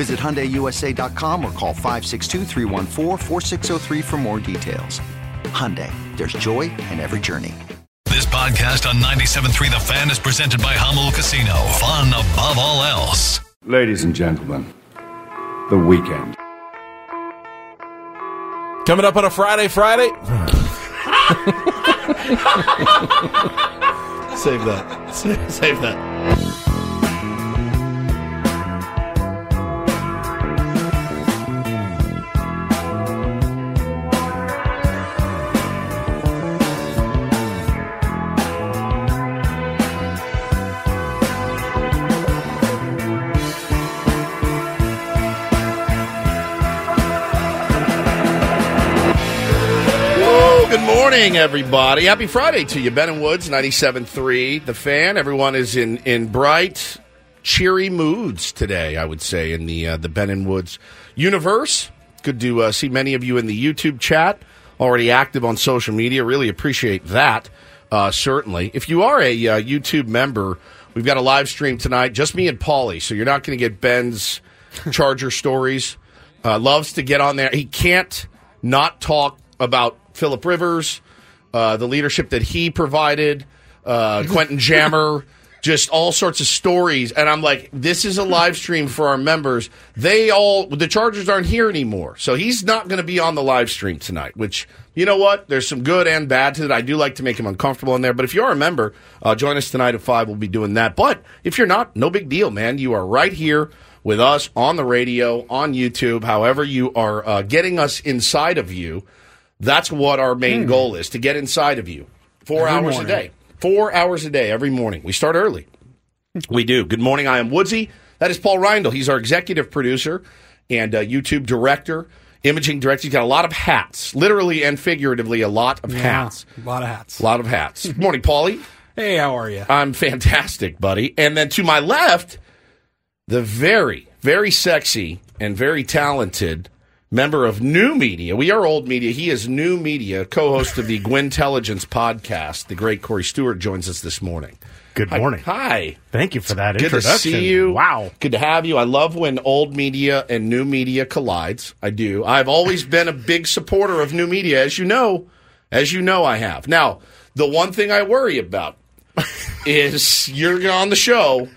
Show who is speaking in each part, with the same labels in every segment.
Speaker 1: Visit HyundaiUSA.com or call 562 for more details. Hyundai, there's joy in every journey.
Speaker 2: This podcast on 97.3 The Fan is presented by Jamul Casino. Fun above all else.
Speaker 3: Ladies and gentlemen, the weekend.
Speaker 4: Coming up on a Friday, Friday.
Speaker 5: save that. Save, save that. Morning, everybody. Happy Friday to you. Ben and Woods, 97.3, The Fan. Everyone is in, in bright, cheery moods today, I would say, in the, uh, the Ben and Woods universe. Good to uh, see many of you in the YouTube chat, already active on social media. Really appreciate that, uh, certainly. If you are a uh, YouTube member, we've got a live stream tonight, just me and Paulie, so you're not going to get Ben's Charger stories. Uh, loves to get on there. He can't not talk about Philip Rivers, uh, the leadership that he provided, uh, Quentin Jammer, just all sorts of stories. And I'm like, this is a live stream for our members. They all, the Chargers aren't here anymore. So he's not going to be on the live stream tonight, which, you know what? There's some good and bad to it. I do like to make him uncomfortable in there. But if you are a member, uh, join us tonight at 5. We'll be doing that. But if you're not, no big deal, man. You are right here with us on the radio, on YouTube, however you are uh, getting us inside of you. That's what our main hmm. goal is to get inside of you. Four every hours morning. a day. Four hours a day every morning. We start early. we do. Good morning. I am Woodsy. That is Paul Reindl. He's our executive producer and uh, YouTube director, imaging director. He's got a lot of hats, literally and figuratively, a lot of
Speaker 6: yeah,
Speaker 5: hats.
Speaker 6: A lot of hats.
Speaker 5: A lot of hats. Good morning, Paulie.
Speaker 6: Hey, how are you?
Speaker 5: I'm fantastic, buddy. And then to my left, the very, very sexy and very talented member of New Media. We are old media. He is New Media, co-host of the Gwynntelligence podcast. The great Corey Stewart joins us this morning.
Speaker 7: Good morning.
Speaker 5: Hi. Hi.
Speaker 7: Thank you for that
Speaker 5: Good
Speaker 7: introduction.
Speaker 5: to see you.
Speaker 7: Wow.
Speaker 5: Good to have you. I love when old media and new media collides. I do. I've always been a big supporter of new media, as you know. As you know, I have. Now, the one thing I worry about is you're on the show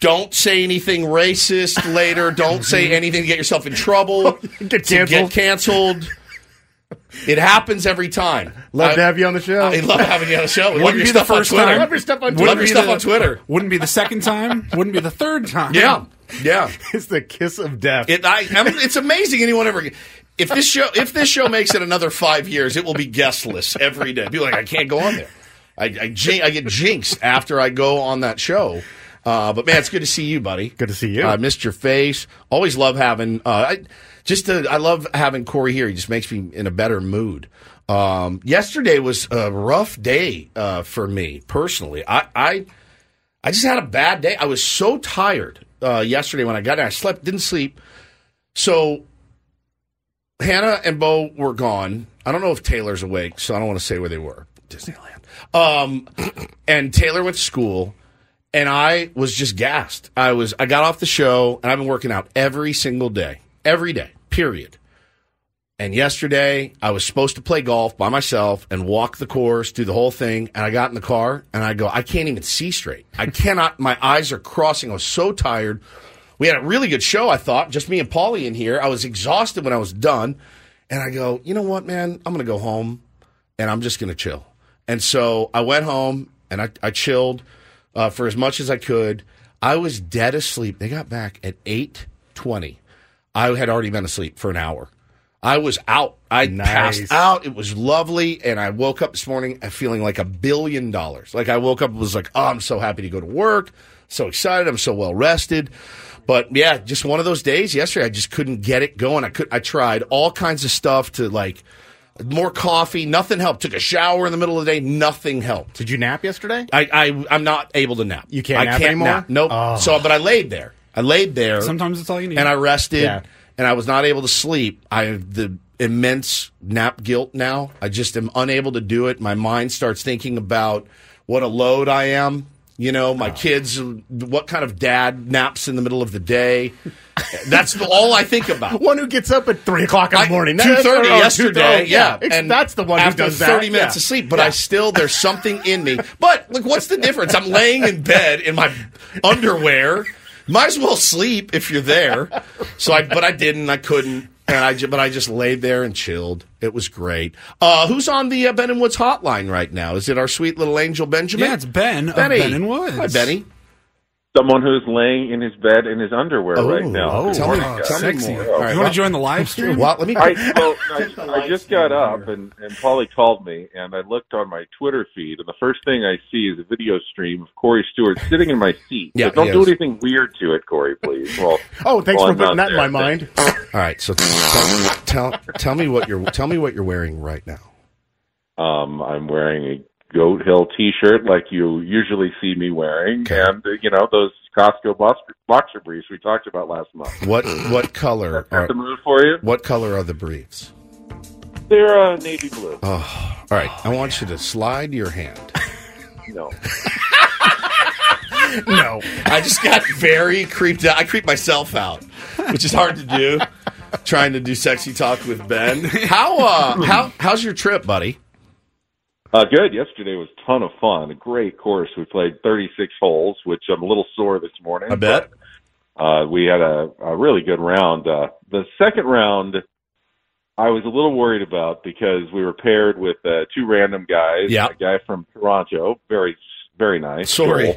Speaker 5: don't say anything racist later. Don't say anything to get yourself in trouble.
Speaker 7: get canceled.
Speaker 5: Get canceled. It happens every time.
Speaker 7: Love I, to have you on the show.
Speaker 5: I love having you on the show.
Speaker 6: Wouldn't love your stuff on Twitter.
Speaker 5: Love your stuff on Twitter. Love your stuff
Speaker 6: the,
Speaker 5: on Twitter.
Speaker 6: Wouldn't be the second time. Wouldn't be the third time.
Speaker 5: Yeah, yeah.
Speaker 7: it's the kiss of death.
Speaker 5: It, I, I mean, it's amazing anyone ever. If this show, if this show makes it another five years, it will be guestless every day. Be like, I can't go on there. I, I, I get jinxed after I go on that show. Uh, but man, it's good to see you, buddy.
Speaker 7: Good to see you.
Speaker 5: I uh, missed your face. Always love having. Uh, I just to, I love having Corey here. He just makes me in a better mood. Um, yesterday was a rough day uh, for me personally. I, I I just had a bad day. I was so tired uh, yesterday when I got in. I slept, didn't sleep. So Hannah and Bo were gone. I don't know if Taylor's awake, so I don't want to say where they were. Disneyland. Um, and Taylor went to school and I was just gassed. I was I got off the show and I've been working out every single day. Every day. Period. And yesterday I was supposed to play golf by myself and walk the course, do the whole thing, and I got in the car and I go, I can't even see straight. I cannot my eyes are crossing. I was so tired. we had a really good show. I thought just me and Paulie in here. I was exhausted when I was done, and I go, you know what, man, I'm gonna go home and I'm just gonna chill. And so I went home and I, I chilled uh, for as much as I could. I was dead asleep. They got back at eight twenty. I had already been asleep for an hour. I was out. I passed out. It was lovely, and I woke up this morning feeling like a billion dollars. Like I woke up and was like, "Oh, I'm so happy to go to work. So excited. I'm so well rested." But yeah, just one of those days. Yesterday, I just couldn't get it going. I could. I tried all kinds of stuff to like more coffee. Nothing helped. Took a shower in the middle of the day. Nothing helped.
Speaker 7: Did you nap yesterday?
Speaker 5: I, I I'm not able to nap.
Speaker 7: You can't
Speaker 5: I
Speaker 7: nap
Speaker 5: can't
Speaker 7: anymore?
Speaker 5: Nap. Nope.
Speaker 7: Oh.
Speaker 5: So, but I laid there. I laid there.
Speaker 6: Sometimes it's all you need.
Speaker 5: and I rested,
Speaker 7: Yeah.
Speaker 5: and I was not able to sleep. I have the immense nap guilt now. I just am unable to do it. My mind starts thinking about what a load I am. You know,
Speaker 7: Oh.
Speaker 5: my kids. What kind of dad naps in the middle of the day? That's all I think about.
Speaker 7: One who gets up at three o'clock in the morning.
Speaker 5: Two thirty
Speaker 7: Oh,
Speaker 5: yesterday.
Speaker 7: 2:30,
Speaker 5: Yeah,
Speaker 7: It's- that's the one who does
Speaker 5: thirty
Speaker 7: that.
Speaker 5: minutes
Speaker 7: yeah.
Speaker 5: of sleep. But I still there's something in me. But like, what's the difference? I'm laying in bed in my underwear. Might as well sleep if you're there. So I, but I didn't. I couldn't. And I, but I just laid there and chilled. It was great. Uh, who's on the uh, Ben and Woods hotline right now? Is it our sweet little angel Benjamin?
Speaker 6: yeah, it's Ben of
Speaker 5: Benny.
Speaker 6: Ben and Woods.
Speaker 5: Hi, Benny.
Speaker 8: Someone who's laying in his bed in his underwear right now.
Speaker 5: Oh, tell me,
Speaker 6: Oh,
Speaker 5: tell me
Speaker 6: sexy.
Speaker 5: more.
Speaker 6: You want to join the live stream?
Speaker 5: well, let me.
Speaker 8: I, well, I, I just got up and, and Paulie called me and I looked on my Twitter feed and the first thing I see is a video stream of Corey Stewart sitting in my seat.
Speaker 5: Yeah,
Speaker 8: but don't do
Speaker 5: is.
Speaker 8: anything weird to it, Corey, please. Well,
Speaker 7: Oh, thanks
Speaker 8: well,
Speaker 7: for
Speaker 8: I'm
Speaker 7: putting
Speaker 8: not
Speaker 7: that in my mind.
Speaker 5: All right, so tell, tell tell me what you're tell me what you're wearing right now.
Speaker 8: Um, I'm wearing a Goat Hill T-shirt like you usually see me wearing,
Speaker 5: Okay.
Speaker 8: and uh, you know those Costco boxer, boxer briefs we talked about last month.
Speaker 5: What what color are
Speaker 8: the move for you?
Speaker 5: what color are the briefs?
Speaker 8: They're uh, navy blue.
Speaker 5: Oh, all right. I want you to slide your hand.
Speaker 8: No,
Speaker 7: No.
Speaker 5: I just got very creeped out. I creeped myself out, which is hard to do. Trying to do sexy talk with Ben. How uh how how's your trip, buddy?
Speaker 8: Uh, good. Yesterday was a ton of fun. A great course. We played 36 holes, which I'm a little sore this morning.
Speaker 5: I bet.
Speaker 8: but, uh, we had a, a really good round. Uh, the second round, I was a little worried about because we were paired with uh, two random guys.
Speaker 5: Yeah.
Speaker 8: A guy from Toronto, very, very nice.
Speaker 5: Sorry.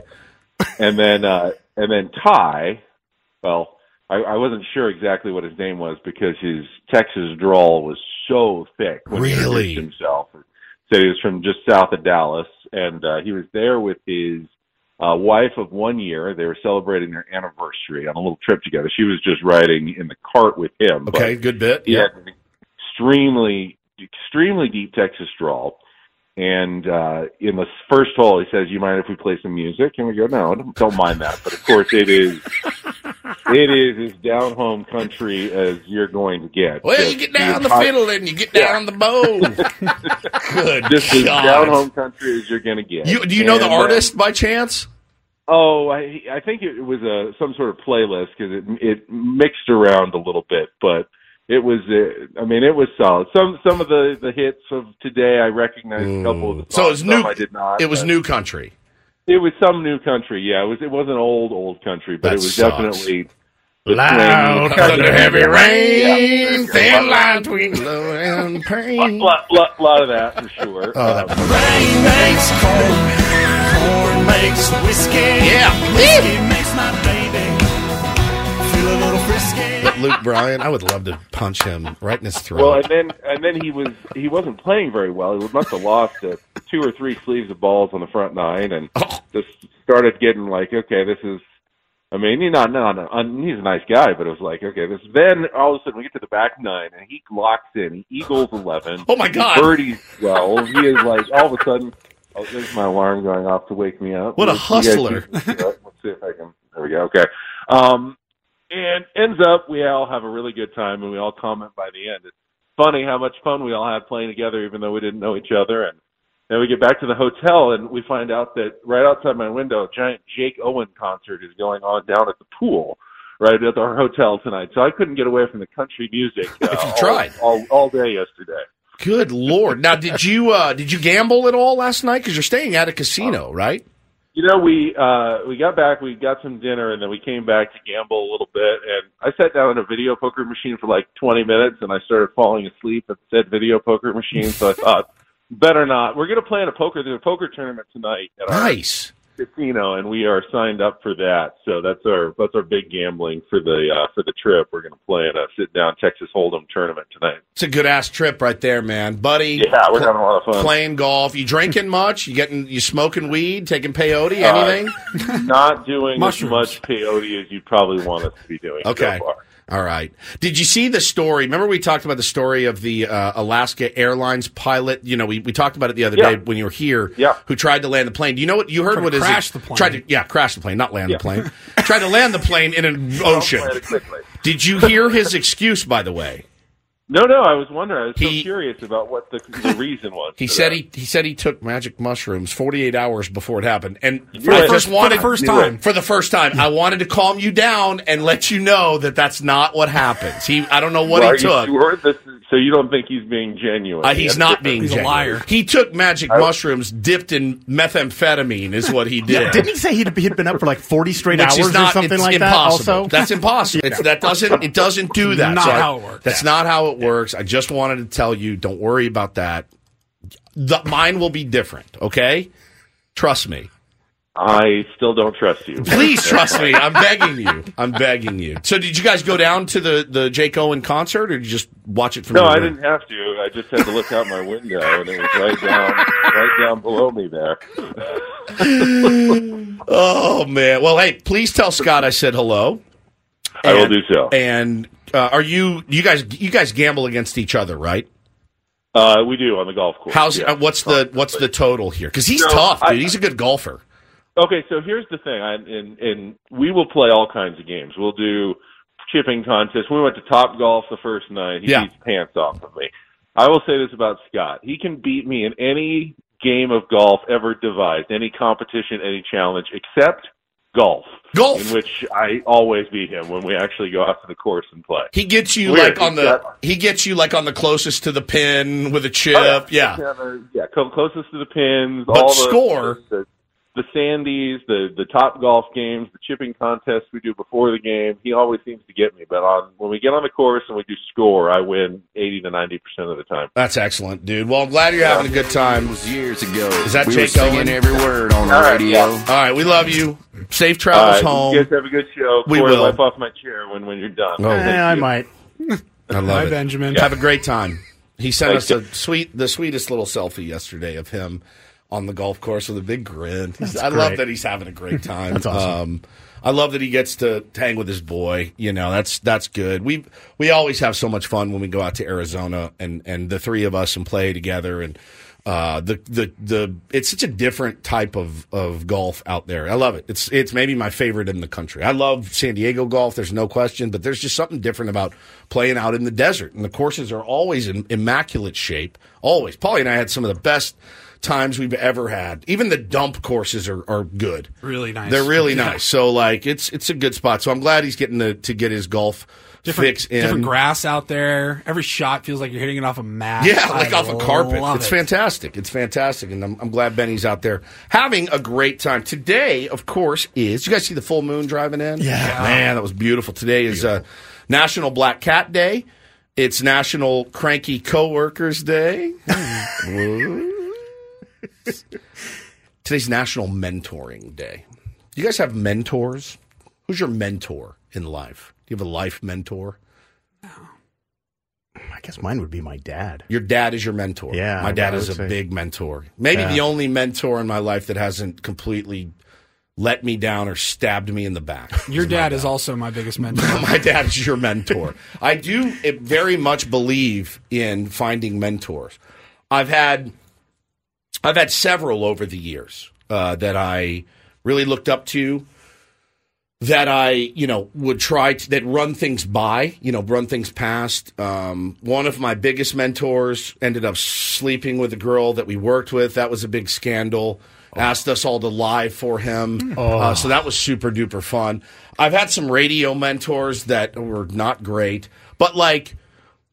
Speaker 8: And then, uh, and then Ty, well, I, I wasn't sure exactly what his name was because his Texas drawl was so thick. When
Speaker 5: Really?
Speaker 8: introduced himself. So he was from just south of Dallas, and uh, he was there with his uh, wife of one year. They were celebrating their anniversary on a little trip together. She was just riding in the cart with him.
Speaker 5: Okay, good bit.
Speaker 8: he
Speaker 5: Yeah.
Speaker 8: had an extremely, extremely deep Texas drawl. And uh, in the first hole, he says, "You mind if we play some music?" And we go, "No, don't mind that." But of course, it is, it is as down home country as you're going to get.
Speaker 5: Well,
Speaker 8: Just
Speaker 5: you get down the fiddle and you get down the bow. good.
Speaker 8: Just as
Speaker 5: God.
Speaker 8: down home country as you're going to get.
Speaker 5: You do you know the
Speaker 8: And, uh,
Speaker 5: artist by chance?
Speaker 8: Oh, I I think it was a some sort of playlist because it it mixed around a little bit, but it was uh, I mean it was solid. Some some of the the hits of today I recognized a couple of the songs.
Speaker 5: So it was new.
Speaker 8: I did not.
Speaker 5: It was
Speaker 8: but
Speaker 5: new country.
Speaker 8: It was some new country. Yeah, it was it wasn't old old country, but
Speaker 5: That
Speaker 8: it was
Speaker 5: sucks.
Speaker 8: definitely the
Speaker 7: Loud
Speaker 8: swing-
Speaker 5: Under heavy rain,
Speaker 8: Yeah.
Speaker 5: thin line between love and
Speaker 8: A lot, lot, lot of that for sure.
Speaker 5: Oh, that-
Speaker 8: Um,
Speaker 9: Rain makes corn, corn makes whiskey.
Speaker 5: Yeah.
Speaker 9: Whiskey
Speaker 5: But Luke Bryan, I would love to punch him right in his throat.
Speaker 8: Well, and then and then he was he wasn't playing very well. He must have lost uh, two or three sleeves of balls on the front nine, and
Speaker 5: Oh.
Speaker 8: just started getting like, okay, this is. I mean, he's not, not, not he's a nice guy, but it was like, okay, this. Then all of a sudden we get to the back nine, and he locks in. He eagles eleven.
Speaker 5: Oh, my God.
Speaker 8: Birdies twelve. He is like all of a sudden. Oh, there's my alarm going off to wake me up.
Speaker 5: What a
Speaker 8: guys
Speaker 5: hustler.
Speaker 8: can. Let's see if I can. There we go. Okay. Um, and ends up we all have a really good time, and we all comment by the end. It's funny how much fun we all had playing together, even though we didn't know each other. And then we get back to the hotel, and we find out that right outside my window, a giant Jake Owen concert is going on down at the pool. Right at our hotel tonight, so I couldn't get away from the country music. Uh,
Speaker 5: If you
Speaker 8: all-
Speaker 5: tried.
Speaker 8: all, all day yesterday.
Speaker 5: Good lord! Now, did you uh, did you gamble at all last night? Because you're staying at a casino, right?
Speaker 8: You know, we uh we got back, we got some dinner, and then we came back to gamble a little bit. And I sat down at a video poker machine for like 20 minutes, and I started falling asleep at said video poker machine. So I thought, better not. We're gonna play in a poker. There's a poker tournament tonight at our
Speaker 5: Nice.
Speaker 8: Casino, and we are signed up for that. So that's our that's our big gambling for the uh for the trip. We're gonna play in a sit down Texas Hold'em tournament tonight.
Speaker 5: It's a good ass trip right there, man, buddy.
Speaker 8: Yeah, we're having a lot of fun.
Speaker 5: Playing golf. You drinking much? You getting? You smoking weed? Taking peyote?
Speaker 8: Uh,
Speaker 5: Anything?
Speaker 8: Not doing as much peyote as you probably want us to be doing.
Speaker 5: Okay.
Speaker 8: So far.
Speaker 5: All right. Did you see the story? Remember we talked about the story of the uh, Alaska Airlines pilot? You know, we, we talked about it the other
Speaker 8: Yeah.
Speaker 5: day when you were here.
Speaker 8: Yeah.
Speaker 5: Who tried to land the plane? Do you know what you heard?
Speaker 6: Tried to
Speaker 5: What is
Speaker 6: crash
Speaker 5: it?
Speaker 6: the plane.
Speaker 5: Tried to yeah, crash the plane, not land
Speaker 8: Yeah.
Speaker 5: the plane. tried to land the plane in an ocean.
Speaker 8: Play it quickly.
Speaker 5: Did you hear his excuse? By the way,
Speaker 8: No, no. I was wondering. I was
Speaker 5: He-
Speaker 8: so curious about what the, the reason was.
Speaker 5: he said
Speaker 8: that.
Speaker 5: he he said he took magic mushrooms 48 hours before it happened, and
Speaker 8: knew
Speaker 5: I
Speaker 8: it.
Speaker 5: just
Speaker 6: For
Speaker 5: wanted
Speaker 6: the first
Speaker 8: Knew it.
Speaker 6: time.
Speaker 5: for the first time. I wanted to calm you down and let you know that that's not what happens. He I don't know what
Speaker 8: Are
Speaker 5: he
Speaker 8: you
Speaker 5: took.
Speaker 8: sure this is, so you don't think he's being genuine?
Speaker 5: Uh, he's
Speaker 8: That's
Speaker 5: not
Speaker 8: different.
Speaker 5: being
Speaker 6: He's a liar.
Speaker 5: He took magic mushrooms dipped in methamphetamine, is what he did.
Speaker 7: Didn't he say he'd, he'd been up for like 40 straight
Speaker 5: Which
Speaker 7: hours
Speaker 5: not
Speaker 7: or something
Speaker 5: it's
Speaker 7: like
Speaker 5: impossible.
Speaker 7: that? Also,
Speaker 5: That's impossible. It's, that doesn't it doesn't do that.
Speaker 6: That's not
Speaker 5: So
Speaker 6: how it works.
Speaker 5: That's not how it works. I just wanted to tell you, don't worry about that. The, mine will be different. Okay, trust me.
Speaker 8: I still don't trust you.
Speaker 5: Please trust me. I'm begging you. I'm begging you. So, did you guys go down to the the Jake Owen concert, or did you just watch it from?
Speaker 8: No, I
Speaker 5: room?
Speaker 8: didn't have to. I just had to look out my window, and it was right down, right down below me there.
Speaker 5: Oh man. Well, hey, please tell Scott I said hello.
Speaker 8: I will do so.
Speaker 5: And uh, are you you guys you guys gamble against each other, right?
Speaker 8: Uh, we do on the golf course.
Speaker 5: How's
Speaker 8: yeah.
Speaker 5: uh, what's the what's the total here? Because he's
Speaker 8: No,
Speaker 5: tough, dude.
Speaker 8: I-
Speaker 5: he's a good golfer.
Speaker 8: Okay, so here's the thing. I, and, and we will play all kinds of games. We'll do chipping contests. We went to Top Golf the first night. He
Speaker 5: Yeah.
Speaker 8: beats pants off of me. I will say this about Scott. He can beat me in any game of golf ever devised, any competition, any challenge, except golf.
Speaker 5: Golf.
Speaker 8: In which I always beat him when we actually go out to the course and play.
Speaker 5: He gets you
Speaker 8: Weird.
Speaker 5: like on the he gets you like on the closest to the pin with a chip.
Speaker 8: Oh,
Speaker 5: yeah.
Speaker 8: Yeah, come closest to the pins.
Speaker 5: But
Speaker 8: all the,
Speaker 5: score-
Speaker 8: The, the Sandies, the the top golf games, the chipping contests we do before the game. He always seems to get me. But on when we get on the course and we do score, I win eighty to ninety percent of the time.
Speaker 5: That's excellent, dude. Well, I'm glad you're having a good time.
Speaker 10: It was years ago.
Speaker 5: Is that
Speaker 10: we
Speaker 5: Jake
Speaker 10: were singing
Speaker 5: Owen?
Speaker 10: every word on the
Speaker 8: All right,
Speaker 10: radio.
Speaker 8: yeah.
Speaker 5: All right, we love you. Safe travels
Speaker 8: right,
Speaker 5: home.
Speaker 8: You guys have a good show.
Speaker 5: We
Speaker 8: Corey,
Speaker 5: will.
Speaker 8: Wipe off my chair when when you're done.
Speaker 5: Oh,
Speaker 7: Eh,
Speaker 8: Thank
Speaker 7: I
Speaker 8: you.
Speaker 7: might.
Speaker 5: I love
Speaker 6: Hi,
Speaker 5: it.
Speaker 6: Benjamin.
Speaker 5: Have a great time. He sent
Speaker 8: Thanks,
Speaker 5: us a sweet, the sweetest little selfie yesterday of him on the golf course with a big grin. I love that he's having a great time.
Speaker 7: That's awesome.
Speaker 5: Um, I love that he gets to hang with his boy. You know, that's that's good. We we always have so much fun when we go out to Arizona and and the three of us and play together and. Uh, the the the it's such a different type of, of golf out there. I love it. It's it's maybe my favorite in the country. I love San Diego golf. There's no question, but there's just something different about playing out in the desert. And the courses are always in immaculate shape. Always. Paulie and I had some of the best times we've ever had. Even the dump courses are, are good.
Speaker 6: Really nice.
Speaker 5: They're really
Speaker 6: Yeah.
Speaker 5: nice. So like it's it's a good spot. So I'm glad he's getting to, to get his golf
Speaker 6: Different,
Speaker 5: fix in.
Speaker 6: different grass out there. Every shot feels like you're hitting it off a mat.
Speaker 5: Yeah, like
Speaker 6: I
Speaker 5: off a carpet. It's
Speaker 6: it.
Speaker 5: fantastic. It's fantastic, and I'm, I'm glad Benny's out there having a great time. Today, of course, is you guys see the full moon driving in?
Speaker 7: Yeah.
Speaker 5: man, that was beautiful. Today is uh, National Black Cat Day. It's National Cranky Coworkers Day. Today's National Mentoring Day. You guys have mentors? Who's your mentor in life? Do you have a life mentor? Oh.
Speaker 7: I guess mine would be my dad.
Speaker 5: Your dad is your mentor.
Speaker 7: Yeah,
Speaker 5: my dad is a
Speaker 7: say.
Speaker 5: big mentor. Maybe
Speaker 7: Yeah.
Speaker 5: the only mentor in my life that hasn't completely let me down or stabbed me in the back.
Speaker 6: Your dad is also my biggest mentor.
Speaker 5: my dad is your mentor. I do very much believe in finding mentors. I've had I've had several over the years uh, that I really looked up to. That I, you know, would try to that run things by, you know, run things past. Um, one of my biggest mentors ended up sleeping with a girl that we worked with. That was a big scandal. Asked us all to lie for him, uh, so that was super duper fun. I've had some radio mentors that were not great, but like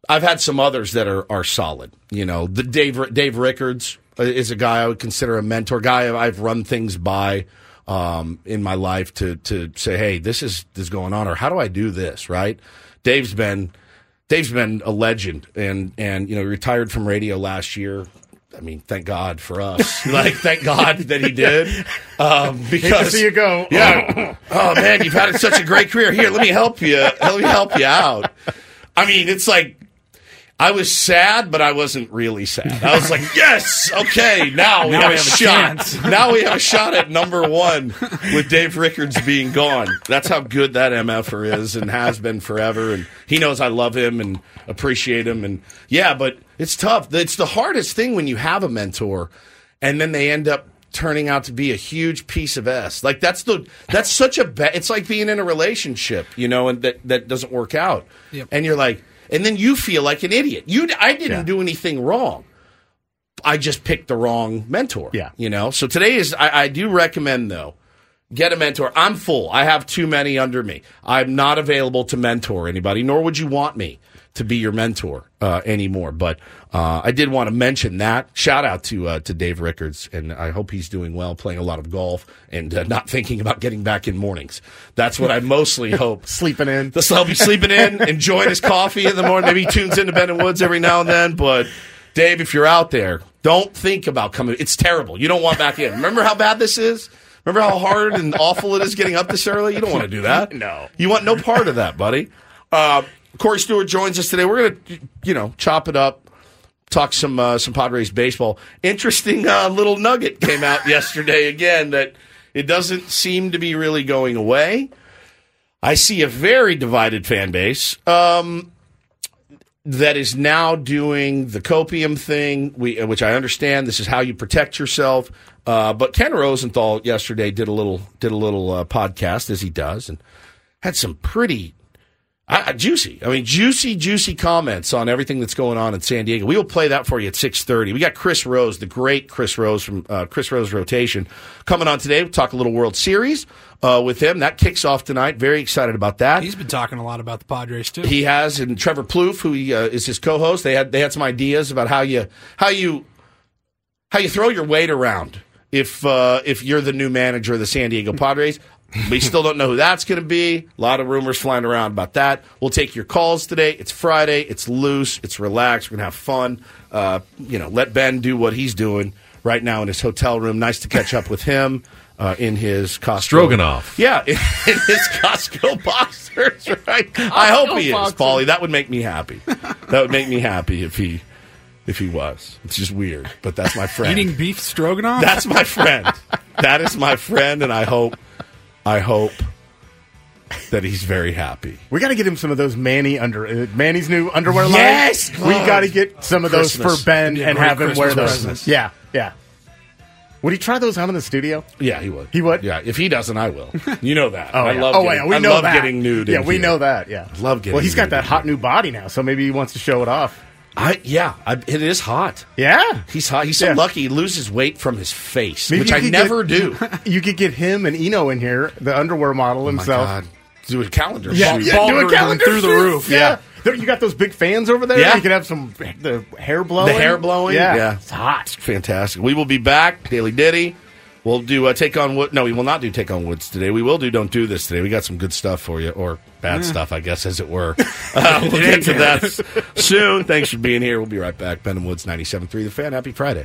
Speaker 5: I've had some others that are are solid. You know, the Dave Dave Rickards uh, is a guy I would consider a mentor. Guy I've run things by um, in my life to to say, hey, this is this is going on, or how do I do this? Right? Dave's been Dave's been a legend, and and you know retired from radio last year. I mean, thank God for us. like, thank God that he did. Um, because
Speaker 7: see you go.
Speaker 5: yeah. Oh man, you've had such a great career. Here, let me help you. Let me help you out. I mean, it's like I was sad, but I wasn't really sad. I was like, yes, okay, now we
Speaker 6: Now
Speaker 5: have,
Speaker 6: we
Speaker 5: a
Speaker 6: have
Speaker 5: shot. now we have a shot at number one with Dave Rickards being gone. That's how good that MFer is and has been forever. And he knows I love him and appreciate him. And yeah, but it's tough. It's the hardest thing when you have a mentor and then they end up turning out to be a huge piece of s like that's the that's such a bad it's like being in a relationship you know and that that doesn't work out
Speaker 6: Yep.
Speaker 5: and you're like and then you feel like an idiot. You i didn't
Speaker 7: Yeah.
Speaker 5: do anything wrong. I just picked the wrong mentor
Speaker 7: Yeah.
Speaker 5: you know? So today is i, I do recommend though get a mentor. I'm full. I have too many under me. I'm not available to mentor anybody nor would you want me to be your mentor uh, anymore but uh, i did want to mention that shout out to uh, to dave rickards and i hope he's doing well playing a lot of golf and uh, not thinking about getting back in mornings that's what i mostly hope
Speaker 7: Sleeping in.
Speaker 5: this he'll be sleeping in, enjoying his coffee in the morning. Maybe he tunes into Ben and Woods every now and then. But Dave, if you're out there, don't think about coming. It's terrible. You don't want back in. Remember how bad this is? Remember how hard and awful it is getting up this early? You don't want to do that.
Speaker 7: No.
Speaker 5: You want no part of that, buddy. Uh, Corey Stewart joins us today. We're gonna, you know, chop it up talk some uh, some Padres baseball. Interesting uh, little nugget came out yesterday again that it doesn't seem to be really going away. I see a very divided fan base um, that is now doing the copium thing, we, which I understand. This is how you protect yourself. Uh, but Ken Rosenthal yesterday did a little did a little uh, podcast as he does, and had some pretty I, juicy. I mean, juicy, juicy comments on everything that's going on in San Diego. We will play that for you at six thirty. We got Chris Rose, the great Chris Rose from uh, Chris Rose Rotation, coming on today. We'll talk a little World Series uh, with him. That kicks off tonight. Very excited about that.
Speaker 6: He's been talking a lot about the Padres too.
Speaker 5: He has, and Trevor Plouffe, who he, uh, is his co-host, they had they had some ideas about how you how you how you throw your weight around if uh, if you're the new manager of the San Diego Padres. We still don't know who that's going to be. A lot of rumors flying around about that. We'll take your calls today. It's Friday. It's loose. It's relaxed. We're going to have fun. Uh, you know, let Ben do what he's doing right now in his hotel room. Nice to catch up with him uh, in his Costco.
Speaker 4: Stroganoff.
Speaker 5: Yeah, in, in his Costco boxers, right? I hope he is,
Speaker 6: boxers.
Speaker 5: Paulie. That would make me happy. That would make me happy if he if he was. It's just weird, but that's my friend.
Speaker 6: Eating beef stroganoff.
Speaker 5: That's my friend. that is my friend, and I hope I hope that he's very happy.
Speaker 7: We got to get him some of those Manny under uh, Manny's new underwear
Speaker 5: Yes!
Speaker 7: line. We got to get some of those
Speaker 5: Christmas.
Speaker 7: for Ben and have him wear those. Yeah, yeah. Would he try those out in the studio?
Speaker 5: Yeah, he would.
Speaker 7: He would?
Speaker 5: Yeah, if he doesn't, I will. You know that.
Speaker 7: Oh,
Speaker 5: I
Speaker 7: yeah.
Speaker 5: love.
Speaker 7: oh,
Speaker 5: getting,
Speaker 7: yeah, we
Speaker 5: I
Speaker 7: know
Speaker 5: love
Speaker 7: that.
Speaker 5: getting nude.
Speaker 7: Yeah, we
Speaker 5: here.
Speaker 7: know that. Yeah,
Speaker 5: Love getting
Speaker 7: Well, he's got that hot
Speaker 5: here.
Speaker 7: new body now, so maybe he wants to show it off.
Speaker 5: I yeah, I, it is hot.
Speaker 7: Yeah,
Speaker 5: He's hot. He's so
Speaker 7: Yeah.
Speaker 5: lucky he loses weight from his face,
Speaker 7: Maybe
Speaker 5: which I never
Speaker 7: get-
Speaker 5: do.
Speaker 7: You could get him and Eno in here, the underwear model
Speaker 5: Oh my
Speaker 7: himself.
Speaker 5: God. Do a calendar
Speaker 7: Yeah,
Speaker 5: shoot.
Speaker 7: yeah, do a calendar
Speaker 6: through the roof.
Speaker 7: Yeah. There- You got those big fans over there.
Speaker 5: Yeah.
Speaker 7: You could have some the hair blowing.
Speaker 5: The hair blowing?
Speaker 7: Yeah,
Speaker 5: Yeah.
Speaker 7: it's hot.
Speaker 5: Fantastic. We will be back. Daily Ditty. We'll do uh, Take on Wood. No, we will not do Take on Woods today. We will do Don't Do This today. We got some good stuff for you, or bad stuff, I guess, as it were. Uh, we'll get to that soon. Thanks for being here. We'll be right back. Ben and Woods 97.3 The Fan. Happy Friday.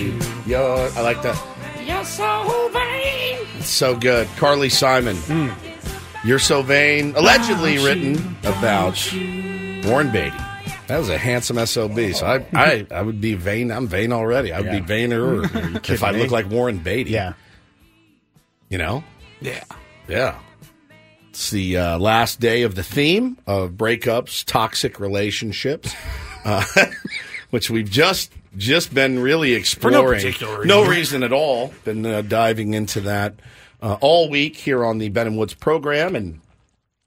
Speaker 9: You.
Speaker 5: Yo, I like that.
Speaker 9: You're so vain.
Speaker 5: It's so good. Carly Simon. You're so vain. Allegedly
Speaker 9: About you,
Speaker 5: written about Warren Beatty. That was a handsome SOB. So I, I, I would be vain. I'm vain already. I would
Speaker 7: Yeah.
Speaker 5: be vainer if I
Speaker 7: me?
Speaker 5: look like Warren Beatty.
Speaker 7: Yeah.
Speaker 5: You know?
Speaker 6: Yeah.
Speaker 5: Yeah. It's the uh, last day of the theme of breakups, toxic relationships, uh, which we've just just been really exploring. No
Speaker 6: reason.
Speaker 5: reason at all. Been uh, diving into that uh, all week here on the Ben and Woods program, and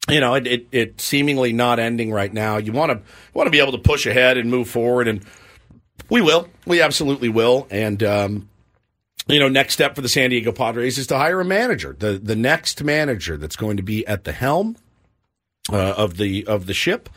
Speaker 5: you know it, it, it seemingly not ending right now. You want to want to be able to push ahead and move forward, and we will. We absolutely will. And um, you know, next step for the San Diego Padres is to hire a manager, the the next manager that's going to be at the helm uh, of the of the ship.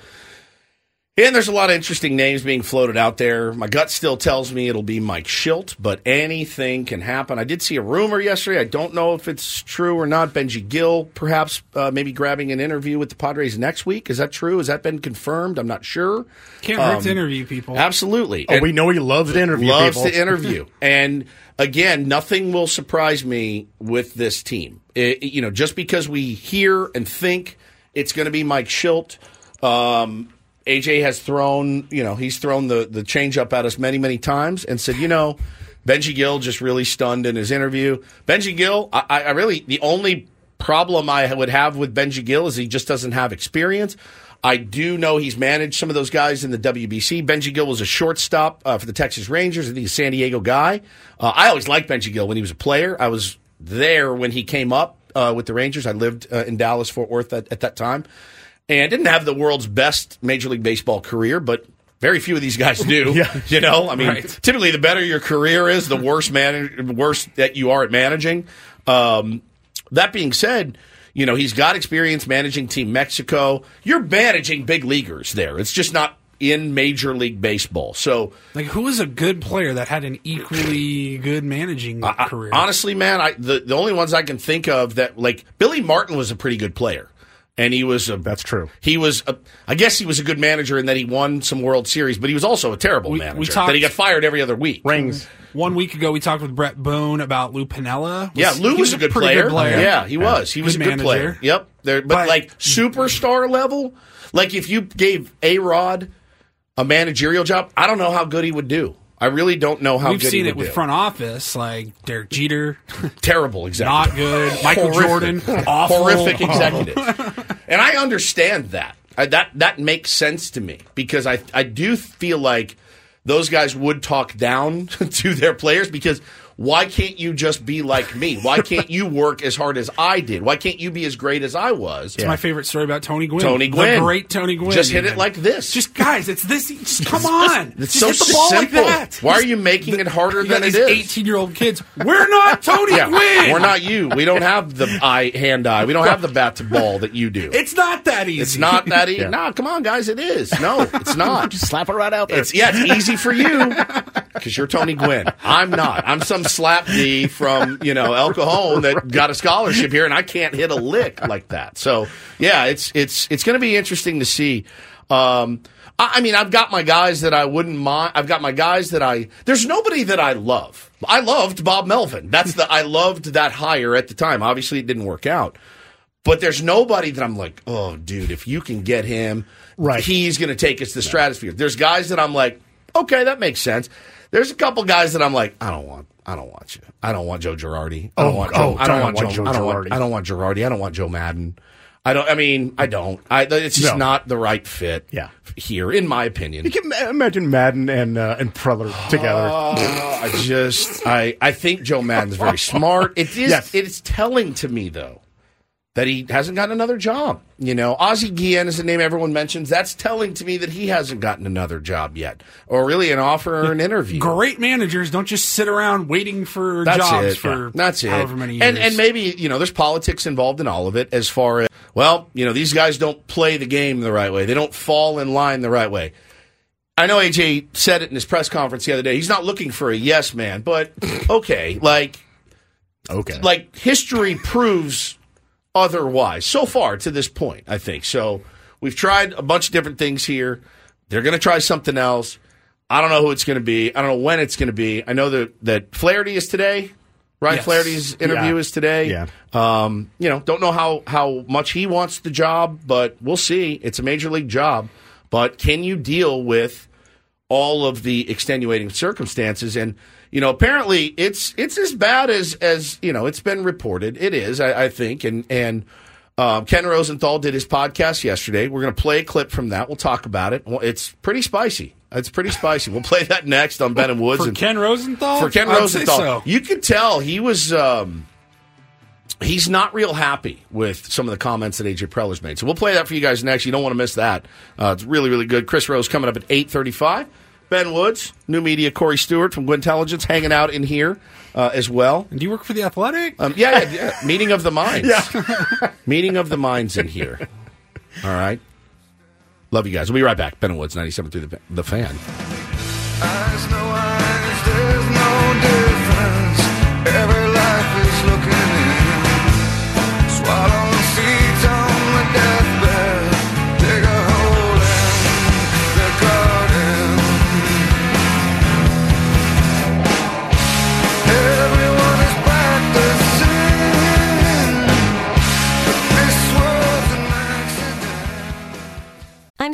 Speaker 5: And there's a lot of interesting names being floated out there. My gut still tells me it'll be Mike Shildt, but anything can happen. I did see a rumor yesterday. I don't know if it's true or not. Benji Gil, perhaps, uh, maybe grabbing an interview with the Padres next week. Is that true? Has that been confirmed? I'm not sure.
Speaker 6: Can't hurt to
Speaker 5: Um,
Speaker 6: interview people.
Speaker 5: Absolutely.
Speaker 7: Oh, we know he loves to interview
Speaker 5: Loves
Speaker 7: people.
Speaker 5: to interview. and again, nothing will surprise me with this team. It- you know, just because we hear and think it's going to be Mike Shildt, um, AJ has thrown, you know, he's thrown the, the change up at us many, many times and said, you know, Benji Gil just really stunned in his interview. Benji Gil, I, I really, the only problem I would have with Benji Gil is he just doesn't have experience. I do know he's managed some of those guys in the WBC. Benji Gil was a shortstop uh, for the Texas Rangers. I think he's a San Diego guy. Uh, I always liked Benji Gil when he was a player. I was there when he came up uh, with the Rangers. I lived uh, in Dallas, Fort Worth at, at that time. And didn't have the world's best Major League Baseball career, but very few of these guys do.
Speaker 7: Yeah.
Speaker 5: You know, I mean,
Speaker 6: Right.
Speaker 5: typically the better your career is, the worse man, worse that you are at managing. Um, that being said, you know he's got experience managing Team Mexico. You're managing big leaguers there. It's just not in Major League Baseball. So
Speaker 6: Like, who is a good player that had an equally good managing
Speaker 5: I-
Speaker 6: career?
Speaker 5: honestly, man, I the, the only ones I can think of that like Billy Martin was a pretty good player. And he was a,
Speaker 7: That's true.
Speaker 5: He was, a, I guess, he was a good manager in that he won some World Series, but he was also a terrible
Speaker 6: We- we
Speaker 5: manager.
Speaker 6: talked-
Speaker 5: that he got fired every other week.
Speaker 7: Rings.
Speaker 6: One week ago, we talked with Bret Boone about Lou Piniella.
Speaker 5: Yeah, Lou
Speaker 6: he
Speaker 5: was, a good
Speaker 6: pretty
Speaker 5: player.
Speaker 6: Good player.
Speaker 5: Yeah, he was. He was
Speaker 6: Good
Speaker 5: a good player. Yep. There, but,
Speaker 6: But-
Speaker 5: like superstar level, like if you gave A Rod a managerial job, I don't know how good he would do. I really don't know how
Speaker 6: We've
Speaker 5: good
Speaker 6: seen
Speaker 5: he
Speaker 6: it with
Speaker 5: do.
Speaker 6: front office, like Derek Jeter.
Speaker 5: Terrible executive.
Speaker 6: Not good. Michael
Speaker 5: Horrific.
Speaker 6: Jordan. Awful.
Speaker 5: Horrific executive. and I understand that. I, that that makes sense to me because I I do feel like those guys would talk down to their players because why can't you just be like me? Why can't you work as hard as I did? Why can't you be as great as I was?
Speaker 6: It's my favorite story about Tony Gwynn.
Speaker 5: Tony
Speaker 6: The
Speaker 5: Gwynn.
Speaker 6: great Tony Gwynn.
Speaker 5: Just hit it like this.
Speaker 6: Just guys, it's this. Just come on.
Speaker 5: It's
Speaker 6: just
Speaker 5: so
Speaker 6: hit the ball
Speaker 5: simple.
Speaker 6: like that.
Speaker 5: Why are you making it harder
Speaker 6: You got
Speaker 5: than it
Speaker 6: these
Speaker 5: is?
Speaker 6: Eighteen-year-old kids. We're not Tony
Speaker 5: Yeah,
Speaker 6: Gwynn.
Speaker 5: we're not you. We don't have the eye hand eye. We don't have the bat to ball that you do.
Speaker 6: It's not that easy.
Speaker 5: It's not that easy.
Speaker 7: Yeah.
Speaker 5: No, come on, guys. It is. No, it's not.
Speaker 7: Just slap it right out there.
Speaker 5: It's yeah, it's easy for you because you're Tony Gwynn. I'm not. I'm some slap D from you know El Cajon that got a scholarship here, and I can't hit a lick like that. So yeah, it's it's it's going to be interesting to see. Um, I, I mean, I've got my guys that I wouldn't mind. I've got my guys that I. There's nobody that I love. I loved Bob Melvin. That's the I loved that hire at the time. Obviously, it didn't work out. But there's nobody that I'm like, oh, dude, if you can get him,
Speaker 7: Right.
Speaker 5: he's going to take us to the stratosphere. There's guys that I'm like, okay, that makes sense. There's a couple guys that I'm like, I don't want, I don't want you. I don't want Joe Girardi. I don't
Speaker 7: Oh,
Speaker 5: want
Speaker 7: oh,
Speaker 5: Joe. I don't
Speaker 7: I
Speaker 5: want
Speaker 7: don't want
Speaker 5: Joe.
Speaker 7: Joe
Speaker 5: I don't
Speaker 7: Girardi.
Speaker 5: want. I don't want Girardi. I don't want Joe Maddon. I don't. I mean, I don't. I. It's just
Speaker 7: No.
Speaker 5: not the right fit.
Speaker 7: Yeah.
Speaker 5: Here, in my opinion.
Speaker 7: You can imagine Maddon and uh, and Preller together.
Speaker 5: Uh, I just I I think Joe Maddon's very smart. It is
Speaker 7: Yes.
Speaker 5: it is telling to me though that he hasn't gotten another job. You know, Ozzie Guillen is the name everyone mentions. That's telling to me that he hasn't gotten another job yet, or really an offer or an interview.
Speaker 6: Great managers don't just sit around waiting for
Speaker 5: That's
Speaker 6: jobs
Speaker 5: it.
Speaker 6: for
Speaker 5: That's it.
Speaker 6: however many years.
Speaker 5: And and maybe you know there's politics involved in all of it. As far as well, you know these guys don't play the game the right way. They don't fall in line the right way. I know AJ said it in his press conference the other day. He's not looking for a yes man, but okay, like
Speaker 7: okay,
Speaker 5: like history proves otherwise so far to this point. I think so. We've tried a bunch of different things here. They're going to try something else. I don't know who it's going to be. I don't know when it's going to be. I know that that Flaherty is today. Ryan
Speaker 7: Yes.
Speaker 5: Flaherty's interview
Speaker 7: Yeah.
Speaker 5: is today.
Speaker 7: Yeah.
Speaker 5: Um, you know, don't know how how much he wants the job, but we'll see. It's a major league job, but can you deal with all of the extenuating circumstances and you know apparently it's it's as bad as as you know it's been reported it is i, I think and and um, ken rosenthal did his podcast yesterday we're going to play a clip from that we'll talk about it Well, it's pretty spicy it's pretty spicy we'll play that next on ben and woods
Speaker 6: for
Speaker 5: and
Speaker 6: Ken Rosenthal,
Speaker 5: for ken
Speaker 6: I'd
Speaker 5: rosenthal
Speaker 6: so.
Speaker 5: you could tell he was um he's not real happy with some of the comments that AJ Preller's made. So we'll play that for you guys next. You don't want to miss that. Uh, it's really, really good. Chris Rose coming up at 835. Ben Woods, new media, Corey Stewart from Intelligence hanging out in here uh, as well.
Speaker 6: And do you work for the Athletic?
Speaker 5: Um, yeah, yeah, yeah. Meeting of the minds. Yeah. Meeting of the minds in here. All right. Love you guys. We'll be right back. Ben Woods, 97 through the, the fan.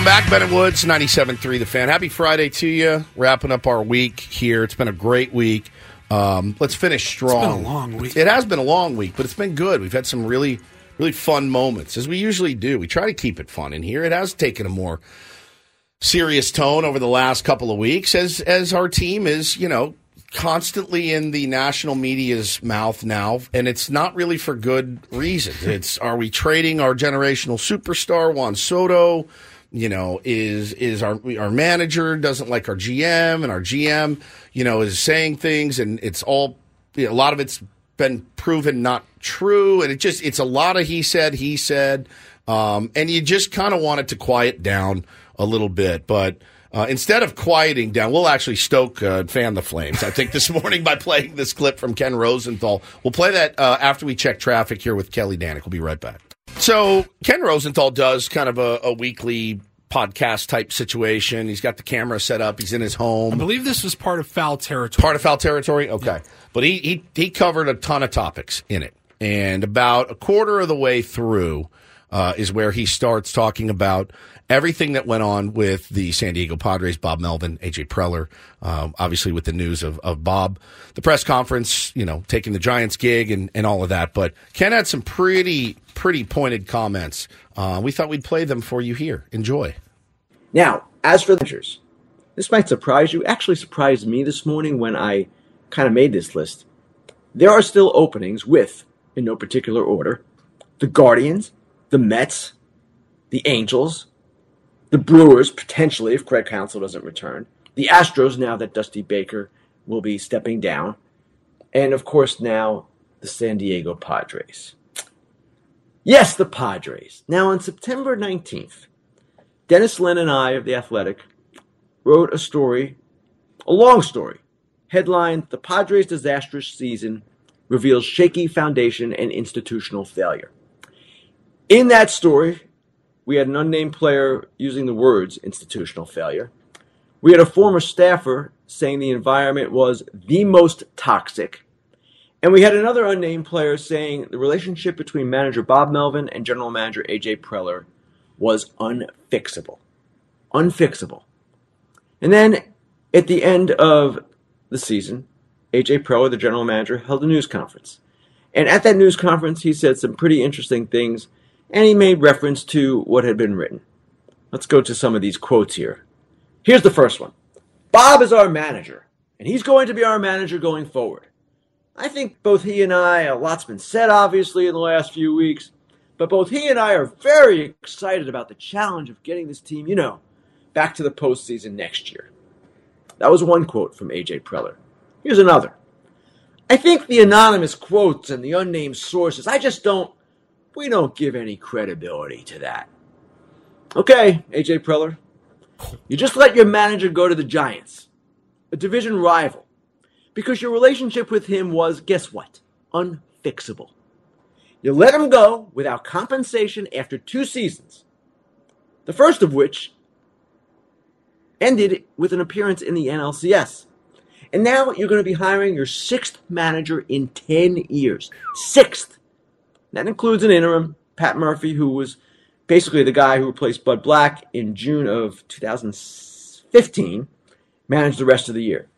Speaker 5: Welcome back, Ben and Woods, 97.3 The Fan. Happy Friday to you. Wrapping up our week here. It's been a great week. Um, let's finish strong.
Speaker 6: a long week.
Speaker 5: It has been a long week, but it's been good. We've had some really, really fun moments, as we usually do. We try to keep it fun in here. It has taken a more serious tone over the last couple of weeks as as our team is, you know, constantly in the national media's mouth now, and it's not really for good reasons. It's are we trading our generational superstar Juan Soto? You know, is is our our manager doesn't like our GM, and our GM, you know, is saying things, and it's all you know, a lot of it's been proven not true, and it just it's a lot of he said, he said, um, and you just kind of want it to quiet down a little bit, but. Uh, instead of quieting down, we'll actually stoke uh, fan the flames. I think this morning by playing this clip from Ken Rosenthal. We'll play that uh, after we check traffic here with Kelly Danick. We'll be right back. So Ken Rosenthal does kind of a, a weekly podcast type situation. He's got the camera set up. He's in his home.
Speaker 6: I believe this was part of foul territory.
Speaker 5: Part of foul territory? Okay. But he, he, he covered a ton of topics in it. And about a quarter of the way through uh, is where he starts talking about everything that went on with the San Diego Padres, Bob Melvin, AJ Preller, um, obviously with the news of, of Bob, the press conference, you know, taking the Giants gig and, and all of that. But Ken had some pretty, pretty pointed comments. Uh, we thought we'd play them for you here. Enjoy.
Speaker 11: Now, as for the managers, this might surprise you. Actually, surprised me this morning when I kind of made this list. There are still openings with, in no particular order, the Guardians, the Mets, the Angels, the Brewers, potentially, if Craig Counsell doesn't return, the Astros, now that Dusty Baker will be stepping down, and of course, now the San Diego Padres. Yes, the Padres. Now, on September 19th, Dennis Lin and I of The Athletic wrote a story, a long story, headlined The Padres' Disastrous Season Reveals Shaky Foundation and Institutional Failure. In that story, we had an unnamed player using the words institutional failure. We had a former staffer saying the environment was the most toxic. And we had another unnamed player saying the relationship between manager Bob Melvin and general manager AJ Preller was unfixable. Unfixable. And then at the end of the season, AJ Preller, the general manager, held a news conference. And at that news conference, he said some pretty interesting things and he made reference to what had been written. Let's go to some of these quotes here. Here's the first one Bob is our manager, and he's going to be our manager going forward. I think both he and I, a lot's been said obviously in the last few weeks, but both he and I are very excited about the challenge of getting this team, you know, back to the postseason next year. That was one quote from AJ Preller. Here's another. I think the anonymous quotes and the unnamed sources, I just don't we don't give any credibility to that. Okay, AJ Preller, you just let your manager go to the Giants, a division rival, because your relationship with him was, guess what? Unfixable. You let him go without compensation after two seasons, the first of which ended with an appearance in the NLCS. And now you're going to be hiring your sixth manager in 10 years. Sixth. That includes an interim, Pat Murphy, who was basically the guy who replaced Bud Black in June of 2015, managed the rest of the year.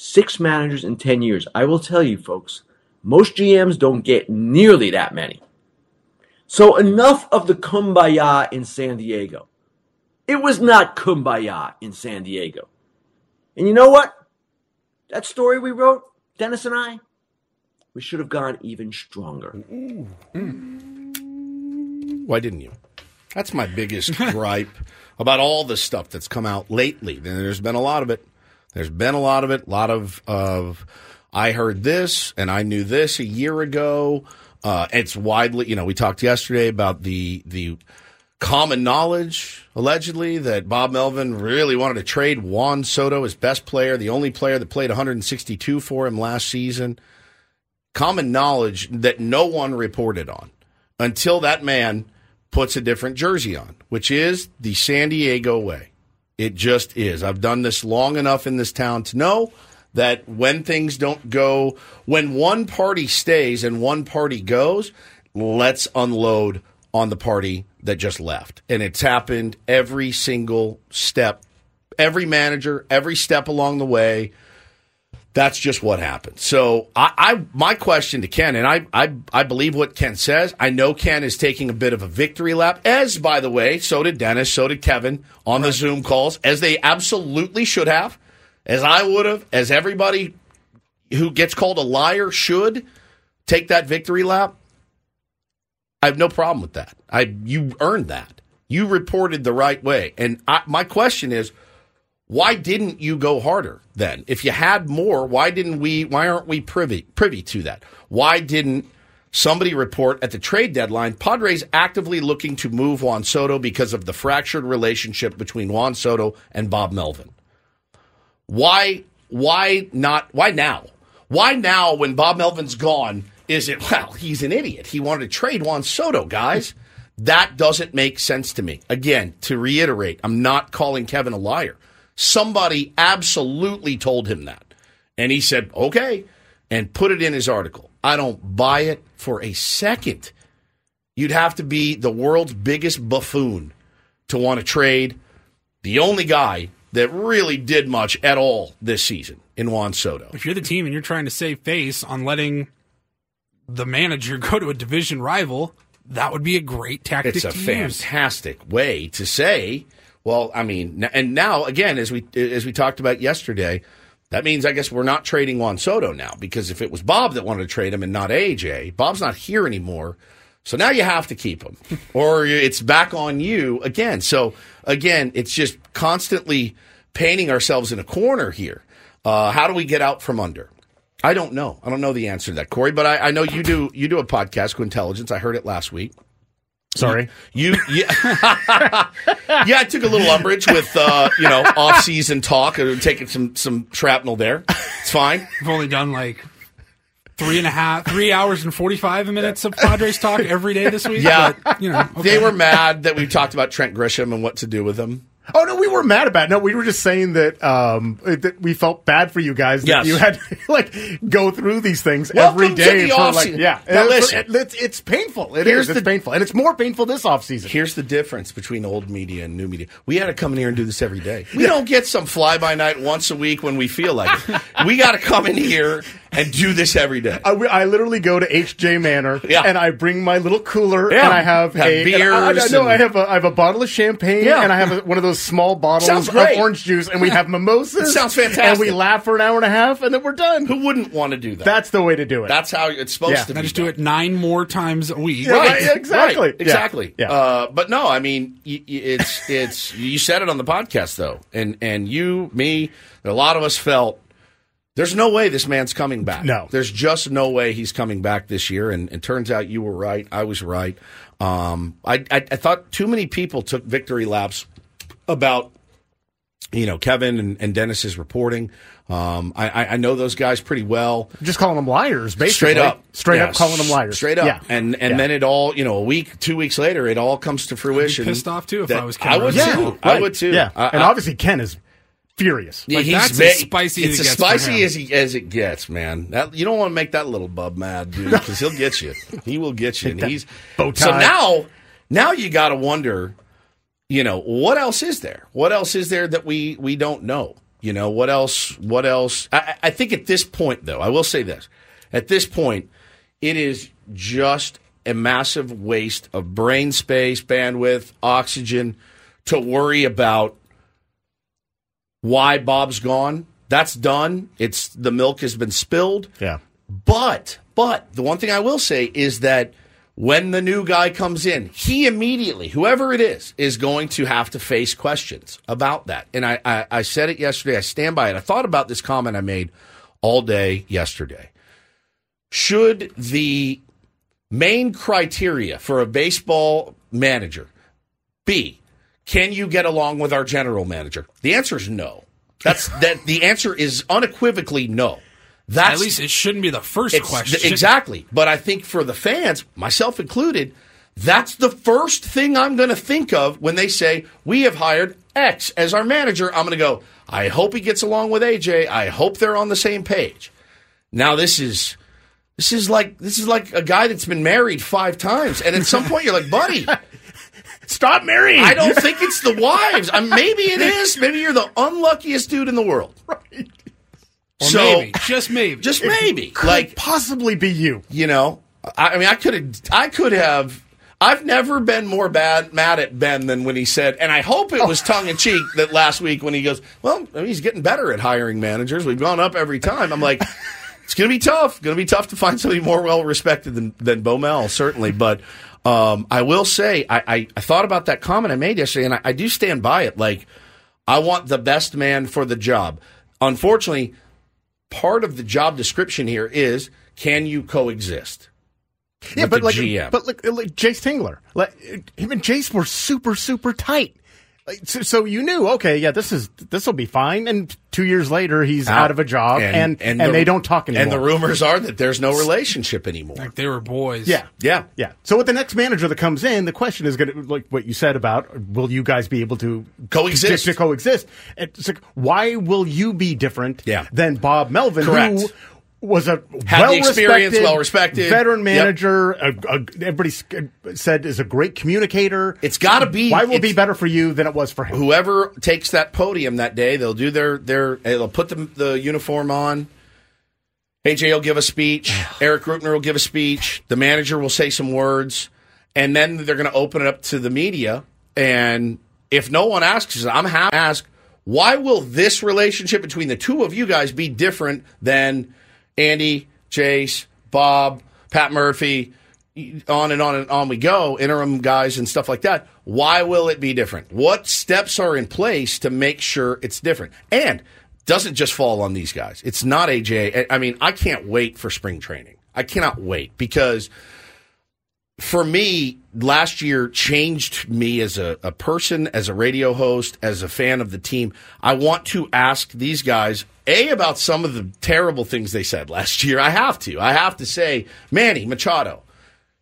Speaker 11: Six managers in 10 years. I will tell you, folks, most GMs don't get nearly that many. So enough of the kumbaya in San Diego. It was not kumbaya in San Diego. And you know what? That story we wrote, Dennis and I, we should have gone even stronger.
Speaker 5: Why didn't you? That's my biggest gripe about all the stuff that's come out lately. And there's been a lot of it. There's been a lot of it. A lot of of I heard this and I knew this a year ago. Uh, it's widely, you know, we talked yesterday about the the common knowledge allegedly that Bob Melvin really wanted to trade Juan Soto, his best player, the only player that played 162 for him last season. Common knowledge that no one reported on until that man puts a different jersey on, which is the San Diego way. It just is. I've done this long enough in this town to know that when things don't go, when one party stays and one party goes, let's unload on the party that just left. And it's happened every single step, every manager, every step along the way. That's just what happened. So I, I my question to Ken, and I, I I believe what Ken says. I know Ken is taking a bit of a victory lap, as by the way, so did Dennis, so did Kevin on the Zoom calls, as they absolutely should have, as I would have, as everybody who gets called a liar should take that victory lap. I have no problem with that. I you earned that. You reported the right way, and I, my question is, why didn't you go harder then? If you had more, why didn't we? Why aren't we privy privy to that? Why didn't somebody report at the trade deadline? Padres actively looking to move Juan Soto because of the fractured relationship between Juan Soto and Bob Melvin. Why? Why not? Why now? Why now when Bob Melvin's gone? Is it well? He's an idiot. He wanted to trade Juan Soto, guys. That doesn't make sense to me. Again, to reiterate, I'm not calling Kevin a liar. Somebody absolutely told him that. And he said, okay, and put it in his article. I don't buy it for a second. You'd have to be the world's biggest buffoon to want to trade the only guy that really did much at all this season in Juan Soto.
Speaker 6: If you're the team and you're trying to save face on letting the manager go to a division rival, that would be a great tactic
Speaker 5: It's a fantastic way to say, well, I mean, and now again, as we as we talked about yesterday, that means I guess we're not trading Juan Soto now because if it was Bob that wanted to trade him and not AJ, Bob's not here anymore. So now you have to keep him, or it's back on you again. So again, it's just constantly painting ourselves in a corner here. Uh, how do we get out from under? I don't know. I don't know the answer to that, Corey. But I, I know you do. You do a podcast, Gwynntelligence. I heard it last week.
Speaker 7: Sorry.
Speaker 5: You, yeah, yeah. I took a little umbrage with uh, you know off season talk, taking some some shrapnel there. It's fine.
Speaker 6: I've only done like three and a half, three hours and forty five minutes of Padres talk every day this week.
Speaker 5: Yeah,
Speaker 6: but, you know,
Speaker 5: they were mad that we talked about Trent Grisham and what to do with him.
Speaker 7: Oh no, we were mad about it. No, we were just saying that um that we felt bad for you guys that
Speaker 5: Yes.
Speaker 7: you had to like go through these things
Speaker 5: Welcome
Speaker 7: every
Speaker 5: to the
Speaker 7: for like yeah.
Speaker 5: Now
Speaker 7: And it's-
Speaker 5: listen.
Speaker 7: it's, it's painful. It
Speaker 5: Here's
Speaker 7: is. It's painful, and it's more painful this off season.
Speaker 5: Here's the difference between old media and new media. We had to come in here and do this every day. We don't get some fly by night once a week when we feel like it. We got to come in here and do this every day.
Speaker 7: I, I literally go to HJ Manor
Speaker 5: Yeah.
Speaker 7: and I bring my little cooler
Speaker 5: Yeah.
Speaker 7: and I have,
Speaker 5: Have
Speaker 7: a
Speaker 5: beers
Speaker 7: and I, I, no,
Speaker 5: and-
Speaker 7: I have a I have a bottle of champagne
Speaker 5: Yeah.
Speaker 7: and I have a, one of those small bottles of orange juice and we have mimosas.
Speaker 5: It sounds fantastic.
Speaker 7: And we laugh for an hour and a half and then we're done.
Speaker 5: Who wouldn't want to do that?
Speaker 7: That's the way to do it.
Speaker 5: That's how it's supposed
Speaker 7: Yeah.
Speaker 5: to
Speaker 6: I
Speaker 5: be.
Speaker 6: just do it nine more times a week.
Speaker 7: Yeah, right, exactly.
Speaker 5: Right, exactly.
Speaker 7: Yeah.
Speaker 5: Uh, but no, I mean, y- y- it's it's you said it on the podcast though, and and you, me, a lot of us felt there's no way this man's coming back.
Speaker 7: No.
Speaker 5: there's just no way he's coming back this year. And it turns out you were right. I was right. Um, I, I I thought too many people took victory laps about you know Kevin and, and Dennis's reporting. Um, I, I I know those guys pretty well.
Speaker 7: just calling them liars, basically.
Speaker 5: Straight up,
Speaker 7: straight
Speaker 5: Yeah,
Speaker 7: up calling them liars,
Speaker 5: Straight up,
Speaker 7: Yeah.
Speaker 5: and and
Speaker 7: Yeah.
Speaker 5: then it all you know a week, two weeks later, it all comes to fruition.
Speaker 6: pissed off, too, if
Speaker 5: that-
Speaker 6: I was Ken
Speaker 5: I would
Speaker 6: Rosen.
Speaker 5: too. I would too.
Speaker 7: Yeah,
Speaker 5: I-
Speaker 7: and
Speaker 5: I-
Speaker 7: obviously Ken is furious.
Speaker 5: yeah,
Speaker 6: Like,
Speaker 5: he's
Speaker 6: that's
Speaker 5: ve-
Speaker 6: as spicy
Speaker 5: It's
Speaker 6: as it
Speaker 5: as
Speaker 6: gets for
Speaker 5: spicy
Speaker 6: him.
Speaker 5: as he as it gets, man. That, you don't want to make that little bub mad, dude, because he'll get you. He will get you, and he's
Speaker 7: bow
Speaker 5: so
Speaker 7: tie.
Speaker 5: now. Now you got to wonder, you know, what else is there? What else is there that we we don't know? You know, what else? What else? I, I I think at this point, though, I will say this: at this point, it is just a massive waste of brain space, bandwidth, oxygen to worry about why Bob's gone. That's done. It's the milk has been spilled.
Speaker 7: Yeah.
Speaker 5: But but the one thing I will say is that when the new guy comes in, he immediately, whoever it is, is going to have to face questions about that. And I, I, I said it yesterday. I stand by it. I thought about this comment I made all day yesterday. Should the main criteria for a baseball manager be can you get along with our general manager? The answer is no. That's that the answer is unequivocally no. That's
Speaker 6: At least it shouldn't be the first question.
Speaker 5: th- exactly. But I think for the fans, myself included, that's the first thing I'm going to think of when they say, we have hired X as our manager. I'm going to go, I hope he gets along with AJ. I hope they're on the same page. Now, this is This is like this is like a guy that's been married five times, and at some point you're like, buddy,
Speaker 7: stop marrying.
Speaker 5: I don't think it's the wives. I, maybe it is. Maybe you're the unluckiest dude in the world.
Speaker 6: Or
Speaker 5: So-
Speaker 6: maybe, just maybe,
Speaker 5: Just maybe,
Speaker 7: Could
Speaker 5: like
Speaker 7: possibly be you.
Speaker 5: you know. I, I mean, I could have. I could have. I've never been more bad mad at Ben than when he said, and I hope it was oh. tongue in cheek that last week when he goes, "Well, I mean, he's getting better at hiring managers. We've gone up every time." I'm like, it's going to be tough. Going to be tough to find somebody more well respected than than Bomel, certainly. But um, I will say, I, I, I thought about that comment I made yesterday, and I, I do stand by it. Like, I want the best man for the job. Unfortunately, part of the job description here is can you coexist?
Speaker 7: Yeah, but like,
Speaker 5: GM.
Speaker 7: but like, like Jayce Tingler, like him and Jayce were super, super tight. Like, so, so you knew, okay, yeah, this is this will be fine. And two years later, he's ah, out, of a job, and and,
Speaker 5: the-
Speaker 7: they don't talk anymore.
Speaker 5: And the rumors are that there's no relationship anymore.
Speaker 6: like they were boys.
Speaker 7: yeah,
Speaker 5: Yeah.
Speaker 7: yeah. So with the next manager that comes in, the question is going to like what you said about will you guys be able to
Speaker 5: Coexist.
Speaker 7: To, to coexist. It's like why will you be different
Speaker 5: Yeah.
Speaker 7: than Bob Melvin,
Speaker 5: Correct.
Speaker 7: who was a
Speaker 5: Had the experience,
Speaker 7: well-respected,
Speaker 5: well-respected.
Speaker 7: veteran
Speaker 5: Yep.
Speaker 7: manager. A, a, everybody said is a great communicator.
Speaker 5: It's got to be.
Speaker 7: Why will it be better for you than it was for him?
Speaker 5: Whoever takes that podium that day, they'll do their their. They'll put the the uniform on. AJ will give a speech. Eric Rutner will give a speech. The manager will say some words, and then they're going to open it up to the media. And if no one asks, I'm happy to ask. Why will this relationship between the two of you guys be different than Andy, Jayce, Bob, Pat Murphy, on and on and on we go, interim guys and stuff like that. Why will it be different? What steps are in place to make sure it's different? And doesn't just fall on these guys. It's not AJ. I mean, I can't wait for spring training. I cannot wait because for me, last year changed me as a, a person, as a radio host, as a fan of the team. I want to ask these guys, A, about some of the terrible things they said last year. I have to. I have to say, Manny Machado,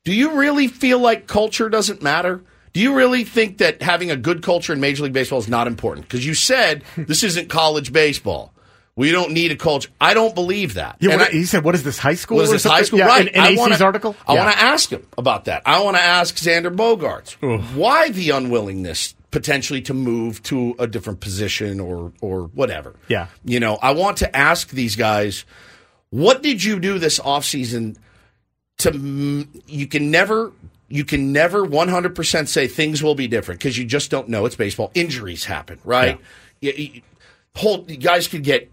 Speaker 5: do you really feel like culture doesn't matter? Do you really think that having a good culture in Major League Baseball is not important? Because you said this isn't college baseball. We don't need a culture. I don't believe that.
Speaker 7: Yeah, what,
Speaker 5: I-
Speaker 7: he said, "What is this high school?"
Speaker 5: was
Speaker 7: or
Speaker 5: this high school?
Speaker 7: Yeah,
Speaker 5: right.
Speaker 7: In, in
Speaker 5: I
Speaker 7: AC's
Speaker 5: wanna,
Speaker 7: article.
Speaker 5: I
Speaker 7: Yeah.
Speaker 5: want to ask him about that. I want to ask Xander Bogaerts why the unwillingness potentially to move to a different position or or whatever.
Speaker 7: Yeah.
Speaker 5: You know, I want to ask these guys, what did you do this offseason to you can never you can never 100% say things will be different because you just don't know it's baseball injuries happen right You- you- whole you guys could get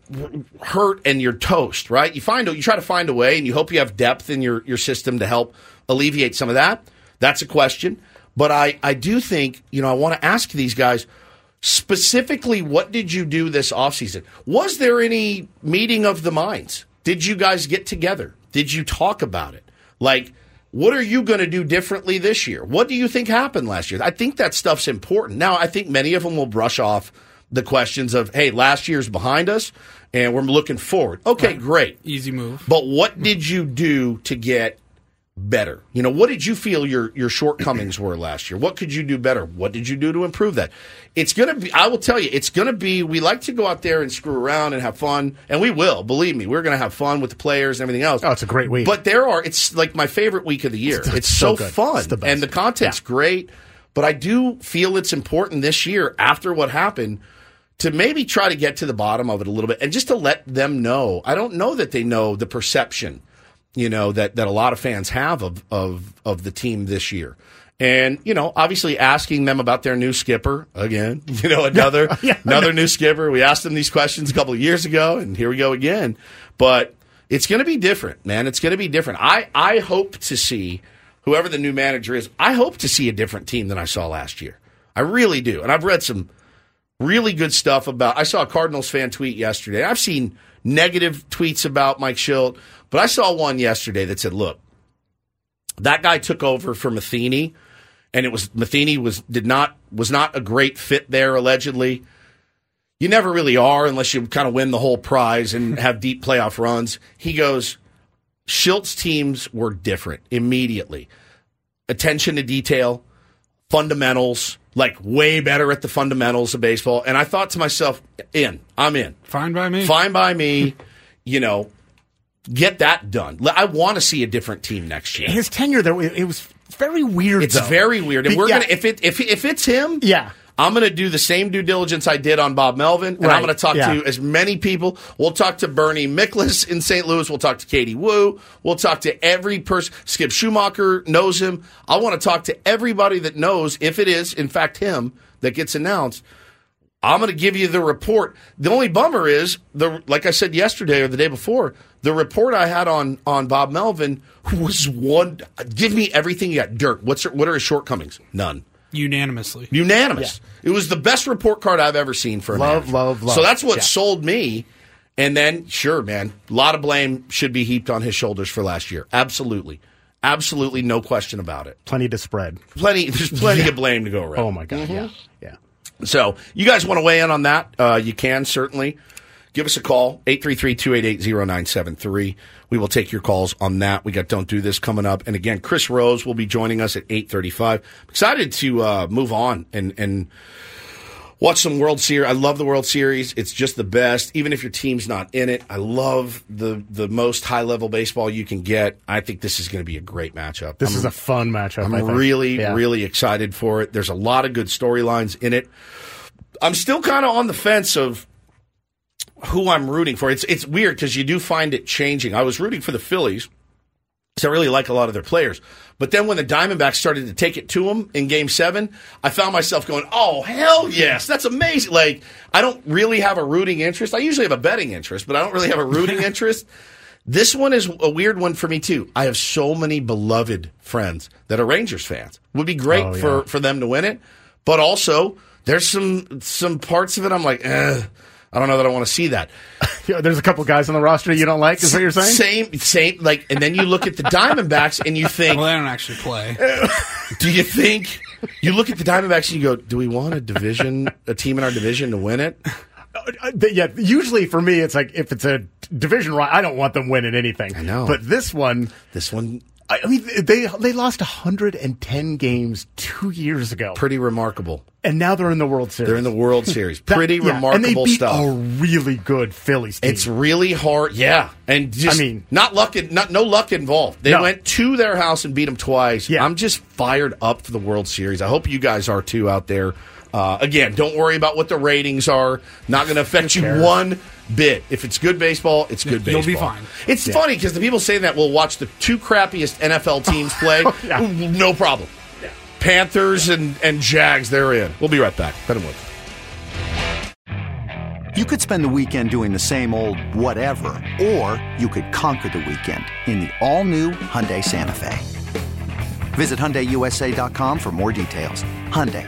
Speaker 5: hurt and you're toast right? You find you try to find a way and you hope you have depth in your your system to help alleviate some of that. That's a question. But i i do think you know i want to ask these guys specifically what did you do this offseason? Was there any meeting of the minds? Did you guys get together? Did you talk about it? Like what are you going to do differently this year? What do you think happened last year? I think that stuff's important. Now i think many of them will brush off the questions of hey last year's behind us and we're looking forward okay great
Speaker 6: Easy move.
Speaker 5: but what did you do to get better? You know, what did you feel your your shortcomings were last year? What could you do better? What did you do to improve that? It's going to be I will tell you, it's going to be we like to go out there and screw around and have fun, and we will. Believe me, we're going to have fun with the players and everything else.
Speaker 7: Oh, it's a great week.
Speaker 5: But there are it's like my favorite week of the year. It's,
Speaker 7: It's
Speaker 5: so,
Speaker 7: so
Speaker 5: fun
Speaker 7: It's the best.
Speaker 5: and the content's great, but I do feel it's important this year after what happened to maybe try to get to the bottom of it a little bit and just to let them know. I don't know that they know the perception, you know, that, that a lot of fans have of, of, of the team this year. And, you know, obviously asking them about their new skipper again, you know, another, another new skipper. We asked them these questions a couple of years ago and here we go again. But it's going to be different, man. It's going to be different. I, I hope to see whoever the new manager is. I hope to see a different team than I saw last year. I really do. And I've read some really good stuff about. I saw a Cardinals fan tweet yesterday. I've seen negative tweets about Mike Shildt, but I saw one yesterday that said, "Look, that guy took over for Matheny, and it was Matheny was did not was not a great fit there allegedly. You never really are unless you kind of win the whole prize and have deep playoff runs." He goes, "Shildt's teams were different immediately. Attention to detail." fundamentals, like way better at the fundamentals of baseball. And I thought to myself, in, I'm in.
Speaker 6: Fine by me.
Speaker 5: Fine by me. You know, get that done. I want to see a different team next year.
Speaker 7: His tenure there, it it was very weird.
Speaker 5: It's
Speaker 7: though.
Speaker 5: very weird, and we're
Speaker 7: yeah.
Speaker 5: gonna if it if if it's him,
Speaker 7: yeah.
Speaker 5: I'm going to do the same due diligence I did on Bob Melvin, and
Speaker 7: Right,
Speaker 5: I'm going to talk
Speaker 7: yeah.
Speaker 5: to as many people. We'll talk to Bernie Miklasz in St. Louis. We'll talk to Katie Woo. We'll talk to every person. Skip Schumaker knows him. I want to talk to everybody that knows if it is, in fact, him that gets announced. I'm going to give you the report. The only bummer is the like I said yesterday or the day before, the report I had on on Bob Melvin was one. Give me everything you got. Dirk, what's what are his shortcomings? None.
Speaker 6: Unanimously.
Speaker 5: Unanimous. It was the best report card I've ever seen for a
Speaker 7: Love,
Speaker 5: manager.
Speaker 7: love, love.
Speaker 5: So that's what
Speaker 7: Yeah.
Speaker 5: sold me. And then, sure, man, a lot of blame should be heaped on his shoulders for last year. Absolutely. Absolutely, no question about it.
Speaker 7: Plenty to spread.
Speaker 5: Plenty, there's plenty
Speaker 7: Yeah.
Speaker 5: of blame to go around.
Speaker 7: Oh my god, yeah, yeah.
Speaker 5: So, you guys want to weigh in on that? Uh, you can certainly. Give us a call, 833-288-0973. We will take your calls on that. We got Don't Do This coming up. And again, Chris Rose will be joining us at 835. Excited to uh, move on and, and watch some World Series. I love the World Series. It's just the best. Even if your team's not in it, I love the, the most high-level baseball you can get. I think this is going to be a great matchup.
Speaker 7: This
Speaker 5: I'm-
Speaker 7: is a fun matchup.
Speaker 5: I'm really,
Speaker 7: Yeah.
Speaker 5: really excited for it. There's a lot of good storylines in it. I'm still kind of on the fence of who I'm rooting for. It's it's weird because you do find it changing. I was rooting for the Phillies because I really like a lot of their players. But then when the Diamondbacks started to take it to them in Game Seven, I found myself going, "Oh hell yes, that's amazing!" Like I don't really have a rooting interest. I usually have a betting interest, but I don't really have a rooting interest. This one is a weird one for me too. I have so many beloved friends that are Rangers fans. Would be great
Speaker 7: Oh, yeah.
Speaker 5: for for them to win it, but also there's some some parts of it I'm like, eh, I don't know that I want to see that.
Speaker 7: Yeah, There's a couple guys on the roster you don't like. Is what you're saying?
Speaker 5: Same, same. Like, and then you look at the Diamondbacks and you think,
Speaker 6: Well, they don't actually play.
Speaker 5: do you think? You look at the Diamondbacks and you go, do we want a division, a team in our division to win it?
Speaker 7: Uh, th- yeah, usually for me, it's like if it's a division right, I don't want them winning anything. I
Speaker 5: know.
Speaker 7: But this one,
Speaker 5: this one,
Speaker 7: I mean, they they lost 110 games two years ago,
Speaker 5: Pretty remarkable.
Speaker 7: and now they're in the World Series.
Speaker 5: They're in the World Series.
Speaker 7: That-
Speaker 5: Pretty
Speaker 7: yeah,
Speaker 5: remarkable
Speaker 7: and they beat
Speaker 5: stuff.
Speaker 7: A really good Phillies team.
Speaker 5: It's really hard, yeah. And just,
Speaker 7: I mean-
Speaker 5: not luck, not no luck involved. They
Speaker 7: No.
Speaker 5: went to their house and beat them twice. Yeah. I'm just fired up for the World Series. I hope you guys are too out there. Uh, again, don't worry about what the ratings are. Not going to affect you
Speaker 7: cares?
Speaker 5: one bit. If it's good baseball, it's good baseball.
Speaker 6: You'll be fine.
Speaker 5: It's
Speaker 7: Yeah.
Speaker 5: funny because the people saying that will watch the two crappiest NFL teams play.
Speaker 7: Yeah.
Speaker 5: No problem. Panthers and, and Jags, they're in. We'll be right back. Bet 'em with.
Speaker 1: You could spend the weekend doing the same old whatever, or you could conquer the weekend in the all-new Hyundai Santa Fe. Visit HyundaiUSA.com for more details. Hyundai,